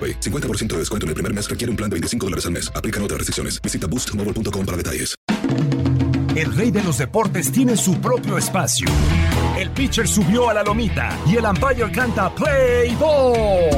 AroPay. 50% de descuento en el primer mes requiere un plan de 25 dólares al mes. Aplican otras restricciones. Visita boostmobile.com para detalles. El rey de los deportes tiene su propio espacio. El pitcher subió a la lomita y el umpire canta Play Ball.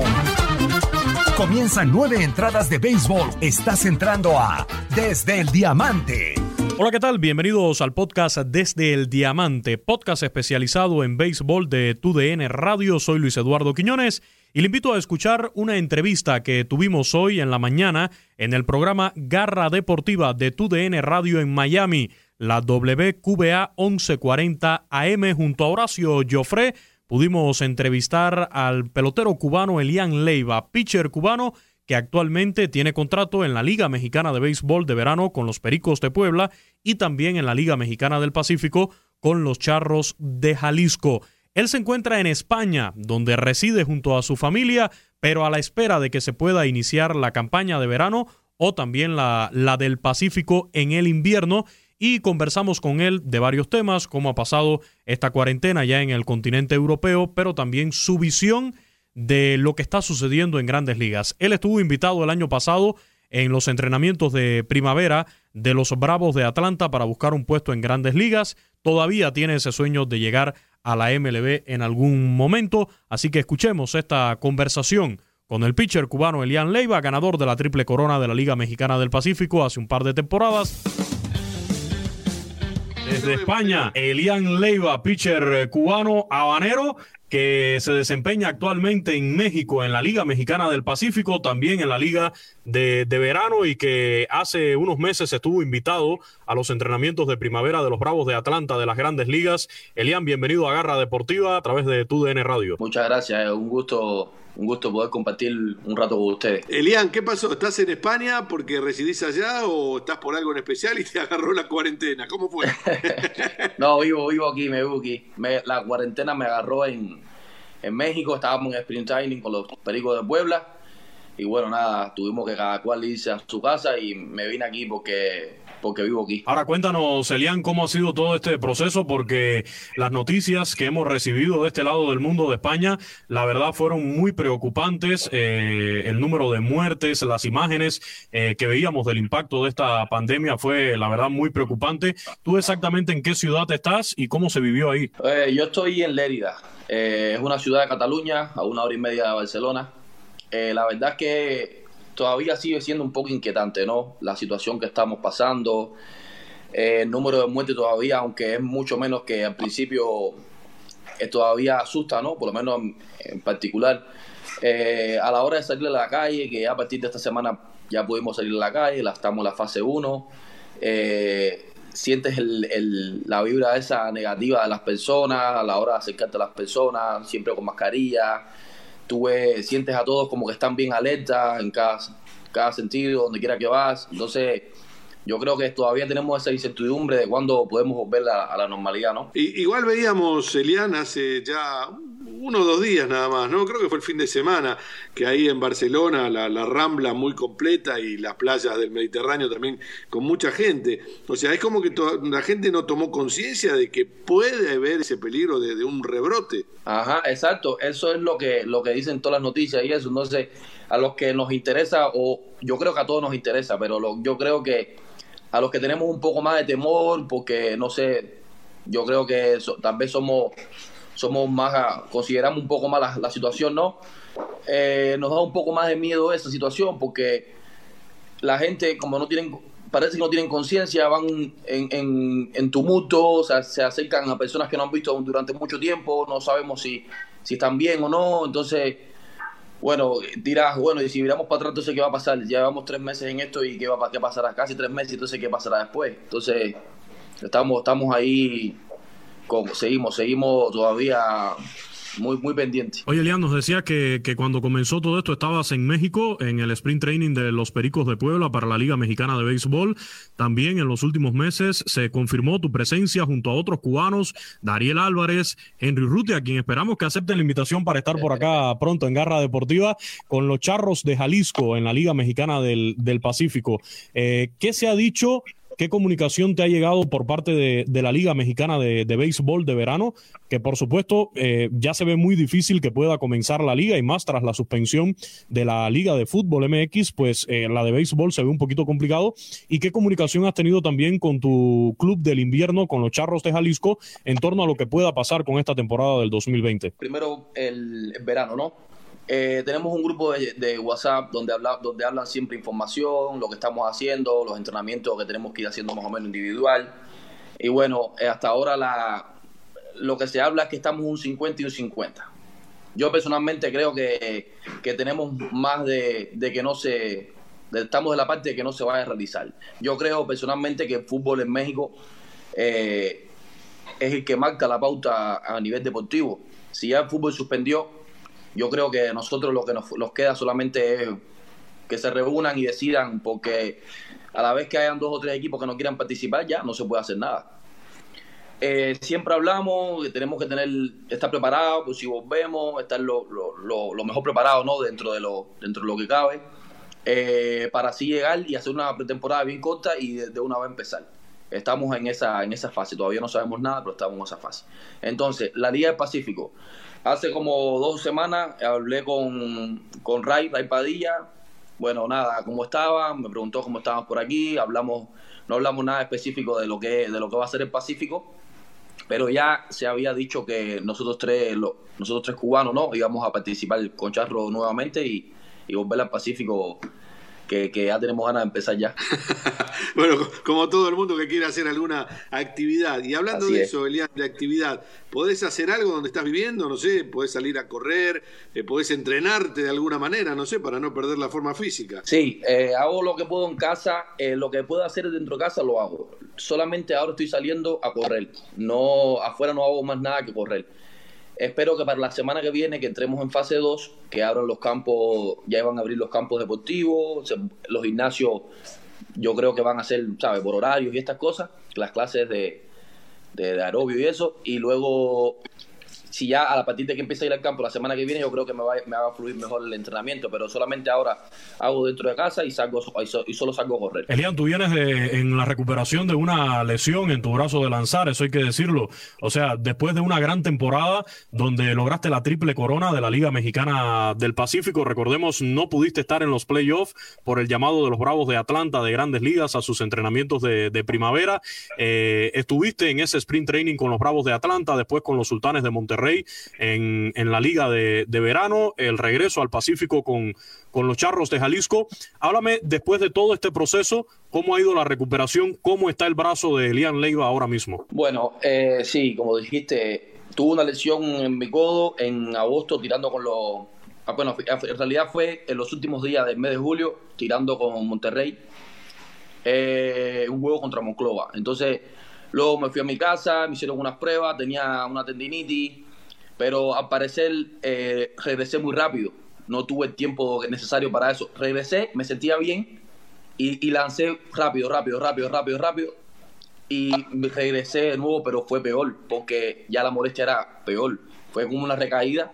Comienzan nueve entradas de béisbol. Estás entrando a Desde el Diamante. Hola, ¿qué tal? Bienvenidos al podcast Desde el Diamante, podcast especializado en béisbol de TUDN Radio. Soy Luis Eduardo Quiñones y le invito a escuchar una entrevista que tuvimos hoy en la mañana en el programa Garra Deportiva de TUDN Radio en Miami, la WQBA 1140 AM junto a Horacio Joffre. Pudimos entrevistar al pelotero cubano Elian Leiva, pitcher cubano que actualmente tiene contrato en la Liga Mexicana de Béisbol de Verano con los Pericos de Puebla y también en la Liga Mexicana del Pacífico con los Charros de Jalisco. Él se encuentra en España, donde reside junto a su familia, pero a la espera de que se pueda iniciar la campaña de verano o también la, la del Pacífico en el invierno y conversamos con él de varios temas, cómo ha pasado esta cuarentena ya en el continente europeo, pero también su visión de lo que está sucediendo en grandes ligas. Él estuvo invitado el año pasado en los entrenamientos de primavera de los Bravos de Atlanta para buscar un puesto en grandes ligas. Todavía tiene ese sueño de llegar a la MLB en algún momento, así que escuchemos esta conversación con el pitcher cubano Elian Leiva, ganador de la triple corona de la Liga Mexicana del Pacífico hace un par de temporadas. Desde España, Elian Leiva, pitcher cubano habanero, que se desempeña actualmente en México, en la Liga Mexicana del Pacífico, también en la Liga de, de, Verano y que hace unos meses estuvo invitado a los entrenamientos de primavera de los Bravos de Atlanta de las grandes ligas. Elian, bienvenido a Garra Deportiva a través de TUDN Radio. Muchas gracias, un gusto un gusto poder compartir un rato con ustedes. Elian, ¿qué pasó? ¿Estás en España porque residís allá o estás por algo en especial y te agarró la cuarentena? ¿Cómo fue? no, vivo, vivo aquí, me vivo aquí. Me, la cuarentena me agarró en, en México, estábamos en sprint training con los Pericos de Puebla. Y bueno, nada, tuvimos que cada cual irse a su casa y me vine aquí porque porque vivo aquí. Ahora cuéntanos, Elian, cómo ha sido todo este proceso, porque las noticias que hemos recibido de este lado del mundo de España, la verdad fueron muy preocupantes. Eh, el número de muertes, las imágenes eh, que veíamos del impacto de esta pandemia fue, la verdad, muy preocupante. ¿Tú exactamente en qué ciudad estás y cómo se vivió ahí? Eh, yo estoy en Lérida. es una ciudad de Cataluña, a una hora y media de Barcelona. La verdad es que todavía sigue siendo un poco inquietante, ¿no? La situación que estamos pasando, eh, el número de muertes todavía, aunque es mucho menos que al principio, eh, todavía asusta, ¿no? Por lo menos en, particular. Eh, a la hora de salir a la calle, que a partir de esta semana ya pudimos salir a la calle, la, estamos en la fase 1, sientes el, la vibra esa negativa de las personas a la hora de acercarte a las personas, siempre con mascarilla, tú sientes a todos como que están bien alerta en cada, cada sentido, donde quiera que vas. Entonces, yo creo que todavía tenemos esa incertidumbre de cuándo podemos volver a, la normalidad, ¿no? Y, igual veíamos, Elian, hace ya uno o dos días nada más, ¿no? Creo que fue el fin de semana, que ahí en Barcelona la, Rambla muy completa y las playas del Mediterráneo también con mucha gente. O sea, es como que la gente no tomó conciencia de que puede haber ese peligro de, un rebrote. Ajá, exacto. Eso es lo que, lo que dicen todas las noticias y eso. Entonces, a los que nos interesa, o yo creo que a todos nos interesa, pero yo creo que a los que tenemos un poco más de temor, porque no sé, yo creo que tal vez somos, somos más, consideramos un poco más la, situación, ¿no? Eh, nos da un poco más de miedo esa situación, porque la gente, como no tienen, parece que no tienen conciencia, van en, en, en tumulto, o sea, se acercan a personas que no han visto durante mucho tiempo, no sabemos si, si están bien o no, entonces bueno, dirás, bueno, y si miramos para atrás, entonces, ¿qué va a pasar? Llevamos tres meses en esto y ¿qué va a pasar? Casi tres meses, entonces, ¿qué pasará después? Entonces, estamos, estamos ahí, seguimos, seguimos todavía muy, muy pendiente. Oye, Elian, nos decía que, que, cuando comenzó todo esto estabas en México, en el sprint training de los Pericos de Puebla para la Liga Mexicana de Béisbol. También en los últimos meses se confirmó tu presencia junto a otros cubanos, Dariel Álvarez, Henry Rute, a quien esperamos que acepten la invitación para estar por acá pronto en Garra Deportiva con los Charros de Jalisco en la Liga Mexicana del, del Pacífico. Eh, ¿Qué se ha dicho ¿Qué comunicación te ha llegado por parte de, la Liga Mexicana de, Béisbol de verano? Que por supuesto eh, ya se ve muy difícil que pueda comenzar la liga y más tras la suspensión de la Liga de Fútbol MX, pues eh, la de béisbol se ve un poquito complicado. ¿Y qué comunicación has tenido también con tu club del invierno, con los Charros de Jalisco, en torno a lo que pueda pasar con esta temporada del 2020? Primero el verano, ¿no? Eh, tenemos un grupo de, WhatsApp donde, habla, donde hablan siempre información, lo que estamos haciendo, los entrenamientos que tenemos que ir haciendo más o menos individual. Y bueno, eh, hasta ahora la, lo que se habla es que estamos un 50 y un 50. Yo personalmente creo que, que tenemos más de, de, que no se... estamos de la parte de que no se vaya a realizar. Yo creo personalmente que el fútbol en México eh, es el que marca la pauta a nivel deportivo. Si ya el fútbol suspendió, yo creo que nosotros lo que nos, queda solamente es que se reúnan y decidan, porque a la vez que hayan dos o tres equipos que no quieran participar, ya no se puede hacer nada. Eh, siempre hablamos que tenemos que tener estar preparados, pues si volvemos, estar lo, mejor preparado ¿no? dentro, de lo, dentro de lo que cabe, eh, para así llegar y hacer una pretemporada bien corta y de, una vez empezar. Estamos en esa, en esa fase, todavía no sabemos nada, pero estamos en esa fase. Entonces, la Liga del Pacífico, Hace como dos semanas hablé con, con Ray, Ray Padilla. Bueno, nada, cómo estaba, me preguntó cómo estábamos por aquí, hablamos, no hablamos nada específico de lo que, de lo que va a ser el Pacífico, pero ya se había dicho que nosotros tres, nosotros tres cubanos, ¿no? íbamos a participar con Charro nuevamente y, y volver al Pacífico que, ya tenemos ganas de empezar ya. bueno, como todo el mundo que quiere hacer alguna actividad. Y hablando de eso, Elian, de actividad, ¿podés hacer algo donde estás viviendo? No sé, podés salir a correr, eh, podés entrenarte de alguna manera, no sé, para no perder la forma física. Sí, eh, hago lo que puedo en casa, eh, lo que puedo hacer dentro de casa lo hago. Solamente ahora estoy saliendo a correr. No, afuera no hago más nada que correr. Espero que para la semana que viene, que entremos en fase 2, que abran los campos, ya van a abrir los campos deportivos, los gimnasios, yo creo que van a ser, ¿sabes?, por horarios y estas cosas, las clases de, de, de y eso, y luego si ya a partir de que empiece a ir al campo la semana que viene, yo creo que me va, me va a fluir mejor el entrenamiento, pero solamente ahora hago dentro de casa y salgo y solo salgo a correr. Elian, tú vienes en la recuperación de una lesión en tu brazo de lanzar, eso hay que decirlo. O sea, después de una gran temporada donde lograste la triple corona de la Liga Mexicana del Pacífico, recordemos, no pudiste estar en los playoffs por el llamado de los Bravos de Atlanta de Grandes Ligas a sus entrenamientos de, primavera. Eh, estuviste en ese sprint training con los Bravos de Atlanta, después con los Sultanes de Monterrey Rey en, en la liga de, de, verano, el regreso al Pacífico con, con los Charros de Jalisco. Háblame después de todo este proceso, cómo ha ido la recuperación, cómo está el brazo de Elian Leiva ahora mismo. Bueno, eh, sí, como dijiste, tuve una lesión en mi codo en agosto tirando con los... Ah, bueno, en realidad fue en los últimos días del mes de julio, tirando con Monterrey, eh, un juego contra Monclova. Entonces, luego me fui a mi casa, me hicieron unas pruebas, tenía una tendinitis, pero al parecer eh, regresé muy rápido. no tuve el tiempo necesario para eso. Regresé, me sentía bien y, y lancé rápido, rápido, rápido, rápido, rápido. Y regresé de nuevo, pero fue peor, porque ya la molestia era peor. Fue como una recaída.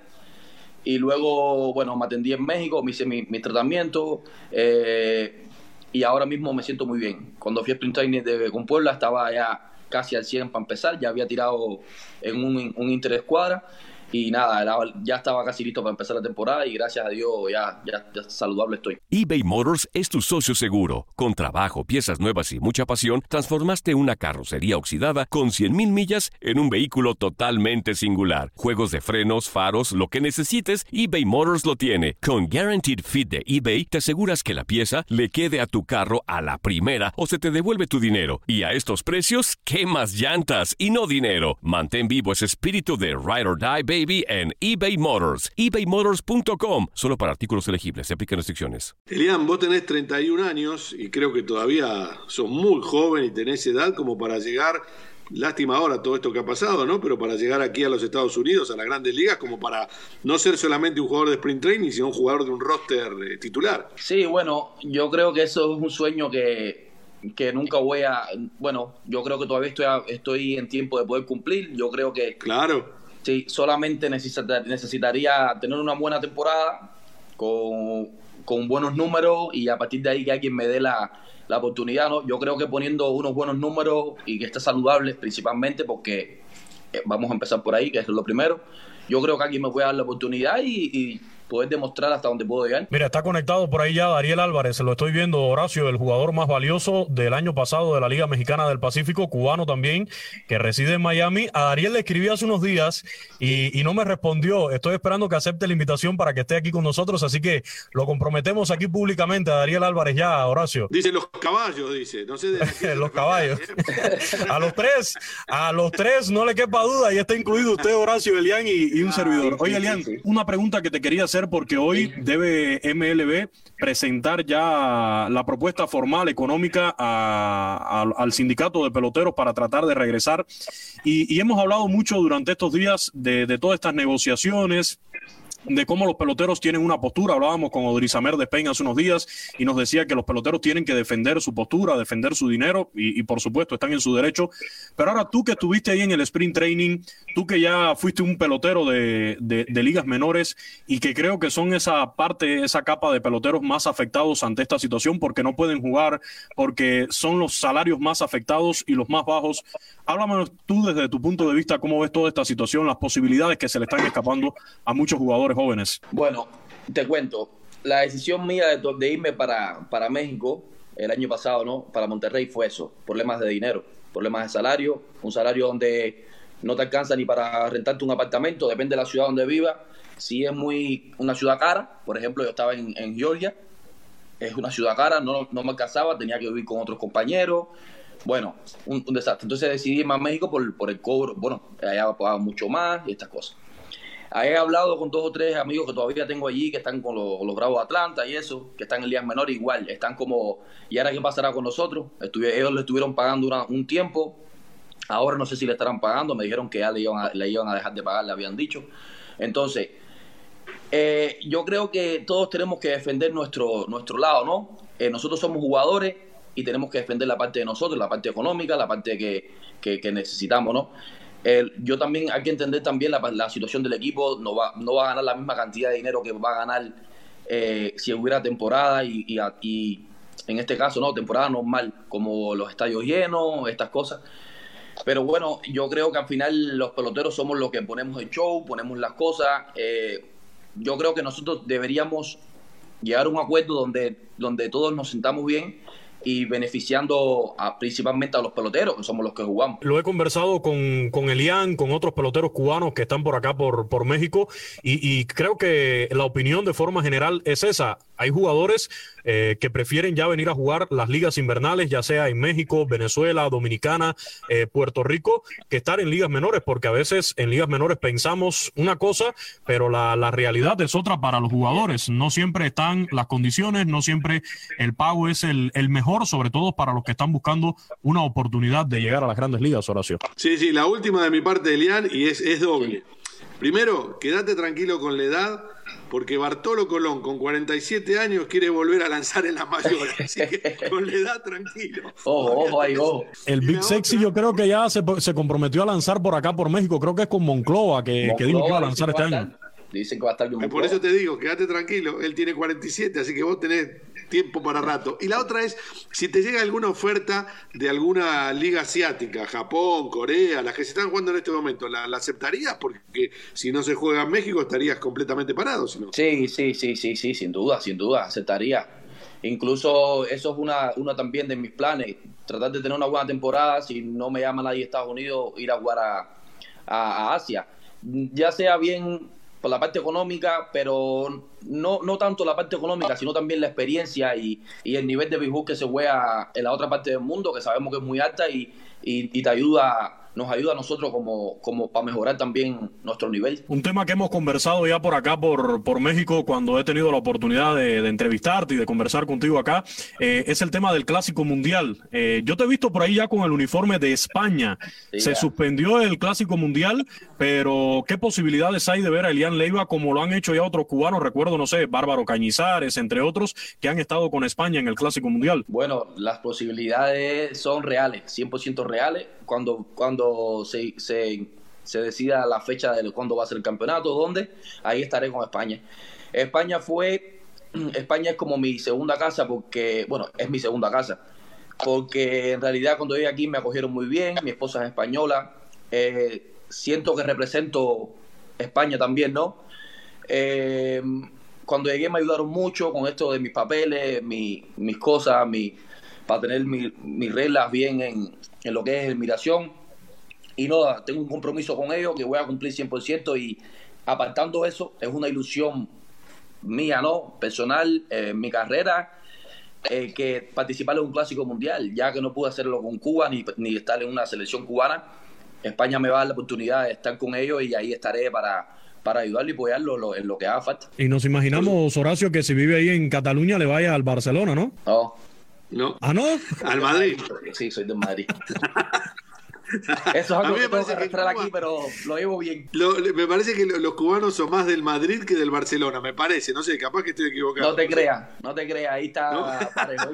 Y luego, bueno, me atendí en México, me hice mi, mi tratamiento. Eh, y ahora mismo me siento muy bien. Cuando fui a Sprint Training de, con Puebla estaba ya casi al 100 para empezar, ya había tirado en un, un interescuadra y nada, ya estaba casi listo para empezar la temporada y gracias a Dios ya, ya, saludable estoy. eBay Motors es tu socio seguro. Con trabajo, piezas nuevas y mucha pasión, transformaste una carrocería oxidada con 100.000 millas en un vehículo totalmente singular. Juegos de frenos, faros, lo que necesites, eBay Motors lo tiene. Con Guaranteed Fit de eBay, te aseguras que la pieza le quede a tu carro a la primera o se te devuelve tu dinero. Y a estos precios, ¿qué más llantas y no dinero? Mantén vivo ese espíritu de Ride or Die, baby, en eBay Motors. ebaymotors.com. Solo para artículos elegibles. Se aplican restricciones. Elian, vos tenés 31 años y creo que todavía sos muy joven y tenés edad como para llegar lástima ahora todo esto que ha pasado, ¿no? Pero para llegar aquí a los Estados Unidos, a las grandes ligas, como para no ser solamente un jugador de sprint training, sino un jugador de un roster eh, titular. Sí, bueno, yo creo que eso es un sueño que, que nunca voy a, bueno, yo creo que todavía estoy, estoy en tiempo de poder cumplir. Yo creo que claro Sí, solamente necesitaría tener una buena temporada con, buenos números y a partir de ahí que alguien me dé la, la oportunidad. ¿no? Yo creo que poniendo unos buenos números y que esté saludable principalmente porque eh, vamos a empezar por ahí, que es lo primero. Yo creo que alguien me puede dar la oportunidad y poder demostrar hasta dónde puedo llegar. Mira, está conectado por ahí ya Dariel Álvarez, lo estoy viendo, Horacio, el jugador más valioso del año pasado de la Liga Mexicana del Pacífico, cubano también, que reside en Miami. A Dariel le escribí hace unos días y, no me respondió. Estoy esperando que acepte la invitación para que esté aquí con nosotros, así que lo comprometemos aquí públicamente a Dariel Álvarez ya, Horacio. Dice los caballos, dice, no sé de los caballos. a los tres, a los tres no le quepa duda, y está incluido usted, Horacio, Elian y, un ah, servidor. Oye, Elian, una pregunta que te quería hacer porque hoy debe MLB presentar ya la propuesta formal económica al sindicato de peloteros para tratar de regresar. Y, hemos hablado mucho durante estos días de, de todas estas negociaciones, de cómo los peloteros tienen una postura. Hablábamos con Odrizamer de Peña hace unos días y nos decía que los peloteros tienen que defender su postura, defender su dinero y, por supuesto están en su derecho. Pero ahora tú que estuviste ahí en el sprint training, tú que ya fuiste un pelotero de, de, ligas menores y que creo que son esa parte, esa capa de peloteros más afectados ante esta situación porque no pueden jugar, porque son los salarios más afectados y los más bajos. Háblame tú desde tu punto de vista cómo ves toda esta situación, las posibilidades que se le están escapando a muchos jugadores jóvenes? Bueno, te cuento. La decisión mía de, irme para, para México el año pasado, ¿no? Para Monterrey fue eso, problemas de dinero, problemas de salario, un salario donde no te alcanza ni para rentarte un apartamento, depende de la ciudad donde vivas. Si es muy una ciudad cara, por ejemplo, yo estaba en, Georgia, es una ciudad cara, no, no me alcanzaba, tenía que vivir con otros compañeros, bueno, un, desastre. Entonces decidí irme a México por, por el cobro, bueno, allá pagaba mucho más y estas cosas. He hablado con dos o tres amigos que todavía tengo allí, que están con los, los Bravos de Atlanta y eso, que están en ligas menores igual, están como, ¿y ahora qué pasará con nosotros? ellos le estuvieron pagando un tiempo, ahora no sé si le estarán pagando, me dijeron que ya le iban a, le iban a dejar de pagar, le habían dicho. Entonces, eh, yo creo que todos tenemos que defender nuestro, nuestro lado, ¿no? Eh, nosotros somos jugadores y tenemos que defender la parte de nosotros, la parte económica, la parte que, que necesitamos, ¿no? Yo también hay que entender también la, situación del equipo, no va, no va a ganar la misma cantidad de dinero que va a ganar eh, si hubiera temporada y, en este caso no, temporada normal, como los estadios llenos, estas cosas. Pero bueno, yo creo que al final los peloteros somos los que ponemos el show, ponemos las cosas. Eh, yo creo que nosotros deberíamos llegar a un acuerdo donde, donde todos nos sintamos bien y beneficiando principalmente a los peloteros, que somos los que jugamos. Lo he conversado con, con Elian, con otros peloteros cubanos que están por acá, por, por México, y, y creo que la opinión de forma general es esa. Hay jugadores eh, que prefieren ya venir a jugar las ligas invernales, ya sea en México, Venezuela, Dominicana, eh, Puerto Rico, que estar en ligas menores, porque a veces en ligas menores pensamos una cosa, pero la, la realidad es otra para los jugadores. No siempre están las condiciones, no siempre el pago es el, el mejor, sobre todo para los que están buscando una oportunidad de llegar a las grandes ligas, Horacio. Sí, sí, la última de mi parte, Elian, y es, es doble. Primero, quédate tranquilo con la edad, porque Bartolo Colón, con 47 años, quiere volver a lanzar en la mayor. Así que con la edad, tranquilo. Ojo, ojo, ahí, ojo. El Big Sexy yo creo que ya se, se, comprometió a lanzar por acá, por México. Creo que es con Moncloa, que, Moncloa, que dijo que iba a lanzar este año. Dicen que va a estar bien Por eso te digo, quédate tranquilo. Él tiene 47, así que vos tenés tiempo para rato. Y la otra es, si te llega alguna oferta de alguna liga asiática, Japón, Corea, las que se están jugando en este momento, ¿la, aceptarías? Porque si no se juega en México estarías completamente parado. Sí, sí, sí, sí, sí, sin duda, sin duda, aceptaría. Incluso eso es una, una también de mis planes, tratar de tener una buena temporada, si no me llama nadie Estados Unidos, ir a jugar a, a Asia. Ya sea bien por la parte económica, pero no, no tanto la parte económica, sino también la experiencia y, y el nivel de béisbol que se juega en la otra parte del mundo, que sabemos que es muy alta y, y, y te ayuda nos ayuda a nosotros como, como para mejorar también nuestro nivel. Un tema que hemos conversado ya por acá, por, por México, cuando he tenido la oportunidad de, de entrevistarte y de conversar contigo acá, eh, es el tema del Clásico Mundial. Eh, yo te he visto por ahí ya con el uniforme de España. Sí, Se ya. suspendió el Clásico Mundial, pero ¿qué posibilidades hay de ver a Elian Leiva como lo han hecho ya otros cubanos? Recuerdo, no sé, Bárbaro Cañizares, entre otros, que han estado con España en el Clásico Mundial. Bueno, las posibilidades son reales, 100% reales. Cuando, cuando se, se, decida la fecha de cuándo va a ser el campeonato, dónde, ahí estaré con España. España fue, España es como mi segunda casa porque, bueno, es mi segunda casa, porque en realidad cuando llegué aquí me acogieron muy bien, mi esposa es española, eh, siento que represento España también, ¿no? Eh, cuando llegué me ayudaron mucho con esto de mis papeles, mi, mis cosas, mi, para tener mi, mis reglas bien en, en lo que es migración. Y no, tengo un compromiso con ellos que voy a cumplir 100% y apartando eso, es una ilusión mía, ¿no? Personal, eh, mi carrera, eh, que participar en un clásico mundial, ya que no pude hacerlo con Cuba ni, ni estar en una selección cubana. España me va a dar la oportunidad de estar con ellos y ahí estaré para, para ayudarlo y apoyarlo lo, en lo que haga falta. Y nos imaginamos, Horacio, que si vive ahí en Cataluña le vaya al Barcelona, ¿no? No. No. ¿Ah, no? Al Madrid. Sí, soy de Madrid. Eso es algo que tengo que arrastrar aquí, pero lo llevo bien. Lo, me parece que los cubanos son más del Madrid que del Barcelona, me parece. No sé, capaz que estoy equivocado. No te creas, no te creas, ahí está ¿No? parejo.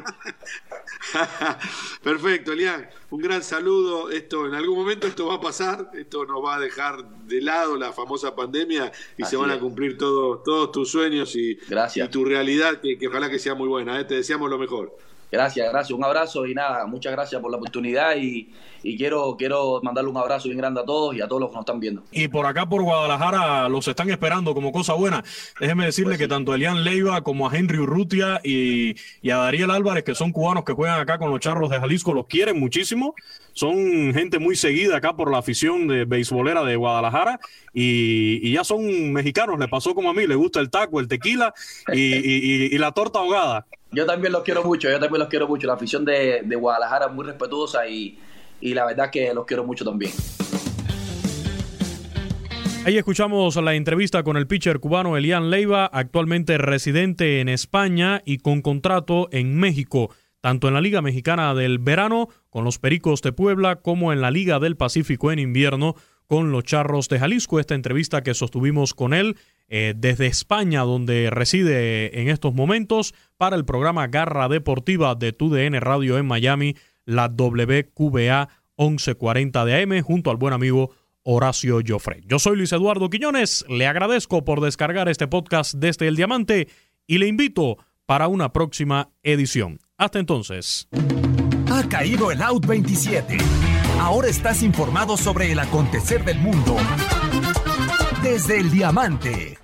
Perfecto, Elian. Un gran saludo. Esto, en algún momento esto va a pasar, esto nos va a dejar de lado la famosa pandemia y Así se van a cumplir todo, todos tus sueños y, Gracias. y tu realidad, que, que, ojalá que sea muy buena. ¿eh? Te deseamos lo mejor. Gracias, gracias. Un abrazo y nada, muchas gracias por la oportunidad y, y, quiero, quiero mandarle un abrazo bien grande a todos y a todos los que nos están viendo. Y por acá por Guadalajara los están esperando como cosa buena. Déjeme decirle pues sí. que tanto a Elian Leiva como a Henry Urrutia y, y, a Dariel Álvarez, que son cubanos que juegan acá con los charros de Jalisco, los quieren muchísimo. Son gente muy seguida acá por la afición de beisbolera de Guadalajara y, y ya son mexicanos. Le pasó como a mí, le gusta el taco, el tequila y, y la torta ahogada. Yo también los quiero mucho, yo también los quiero mucho. La afición de, de Guadalajara es muy respetuosa y, y, la verdad que los quiero mucho también. Ahí escuchamos la entrevista con el pitcher cubano Elian Leiva, actualmente residente en España y con contrato en México, tanto en la Liga Mexicana del Verano con los Pericos de Puebla como en la Liga del Pacífico en invierno con los Charros de Jalisco. Esta entrevista que sostuvimos con él eh, desde España, donde reside en estos momentos, para el programa Garra Deportiva de TUDN Radio en Miami, la WQBA 1140 de AM, junto al buen amigo Horacio Joffre. Yo soy Luis Eduardo Quiñones, le agradezco por descargar este podcast desde El Diamante y le invito para una próxima edición. Hasta entonces. Ha caído el Out 27. Ahora estás informado sobre el acontecer del mundo desde el diamante.